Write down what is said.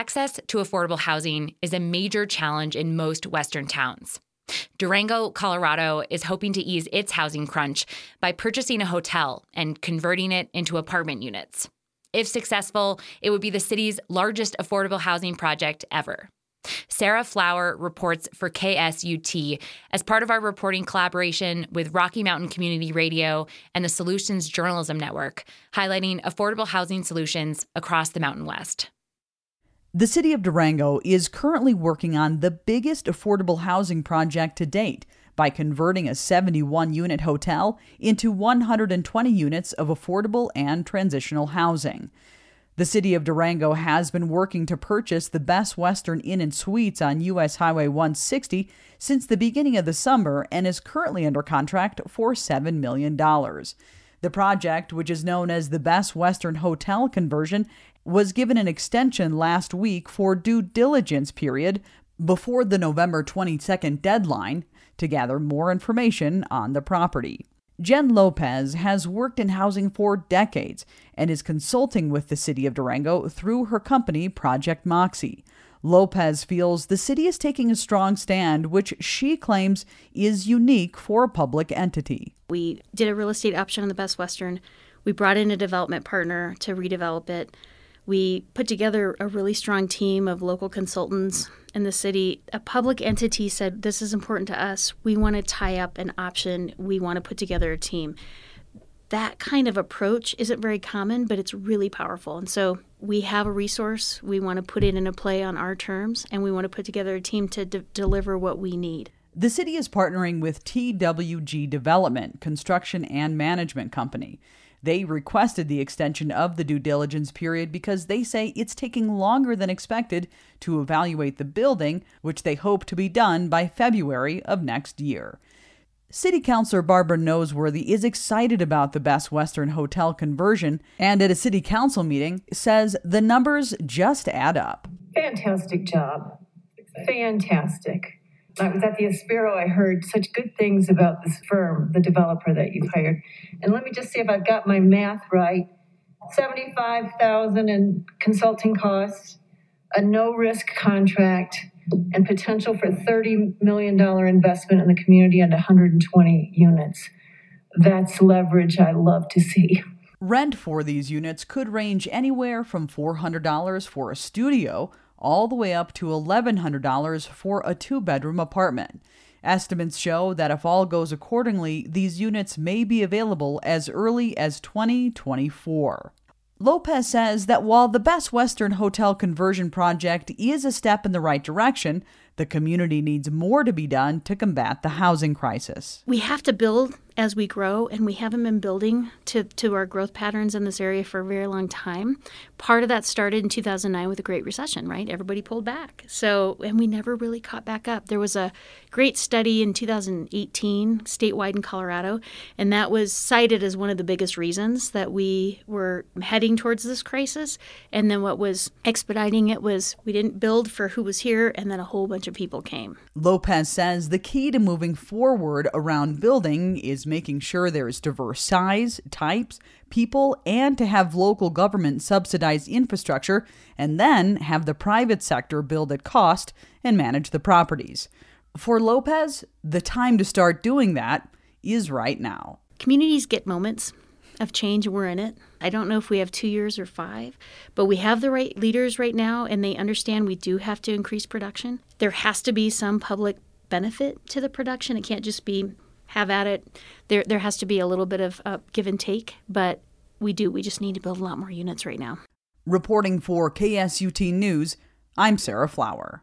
Access to affordable housing is a major challenge in most Western towns. Durango, Colorado is hoping to ease its housing crunch by purchasing a hotel and converting it into apartment units. If successful, it would be the city's largest affordable housing project ever. Sarah Flower reports for KSUT as part of our reporting collaboration with Rocky Mountain Community Radio and the Solutions Journalism Network, highlighting affordable housing solutions across the Mountain West. The city of Durango is currently working on the biggest affordable housing project to date by converting a 71 unit hotel into 120 units of affordable and transitional housing. The city of Durango has been working to purchase the Best Western Inn and Suites on U.S. Highway 160 since the beginning of the summer and is currently under contract for $7 million. The project, which is known as the Best Western Hotel conversion, was given an extension last week for due diligence period before the November 22nd deadline to gather more information on the property. Jen Lopez has worked in housing for decades and is consulting with the city of Durango through her company, Project Moxie. Lopez feels the city is taking a strong stand, which she claims is unique for a public entity. We did a real estate option on the Best Western. We brought in a development partner to redevelop it. We put together a really strong team of local consultants in the city. A public entity said, This is important to us. We want to tie up an option. We want to put together a team. That kind of approach isn't very common, but it's really powerful. And so we have a resource. We want to put it into play on our terms, and we want to put together a team to de- deliver what we need. The city is partnering with TWG Development, construction and management company. They requested the extension of the due diligence period because they say it's taking longer than expected to evaluate the building, which they hope to be done by February of next year. City Councilor Barbara Noseworthy is excited about the Best Western Hotel conversion and at a city council meeting says the numbers just add up. Fantastic job. Fantastic. Uh, I was at the Aspero. I heard such good things about this firm, the developer that you've hired. And let me just see if I've got my math right. Seventy-five thousand in consulting costs, a no-risk contract, and potential for thirty million dollar investment in the community and 120 units. That's leverage I love to see. Rent for these units could range anywhere from $400 for a studio all the way up to $1,100 for a two bedroom apartment. Estimates show that if all goes accordingly, these units may be available as early as 2024. Lopez says that while the Best Western Hotel conversion project is a step in the right direction, the community needs more to be done to combat the housing crisis. We have to build as we grow, and we haven't been building to, to our growth patterns in this area for a very long time. Part of that started in 2009 with the Great Recession, right? Everybody pulled back. So, and we never really caught back up. There was a great study in 2018, statewide in Colorado, and that was cited as one of the biggest reasons that we were heading towards this crisis. And then what was expediting it was we didn't build for who was here, and then a whole bunch of people came. Lopez says the key to moving forward around building is making sure there is diverse size, types, people, and to have local government subsidize infrastructure and then have the private sector build at cost and manage the properties. For Lopez, the time to start doing that is right now. Communities get moments of change we're in it. I don't know if we have two years or five, but we have the right leaders right now and they understand we do have to increase production. There has to be some public benefit to the production. It can't just be have at it. There, there has to be a little bit of uh, give and take, but we do. We just need to build a lot more units right now. Reporting for KSUT News, I'm Sarah Flower.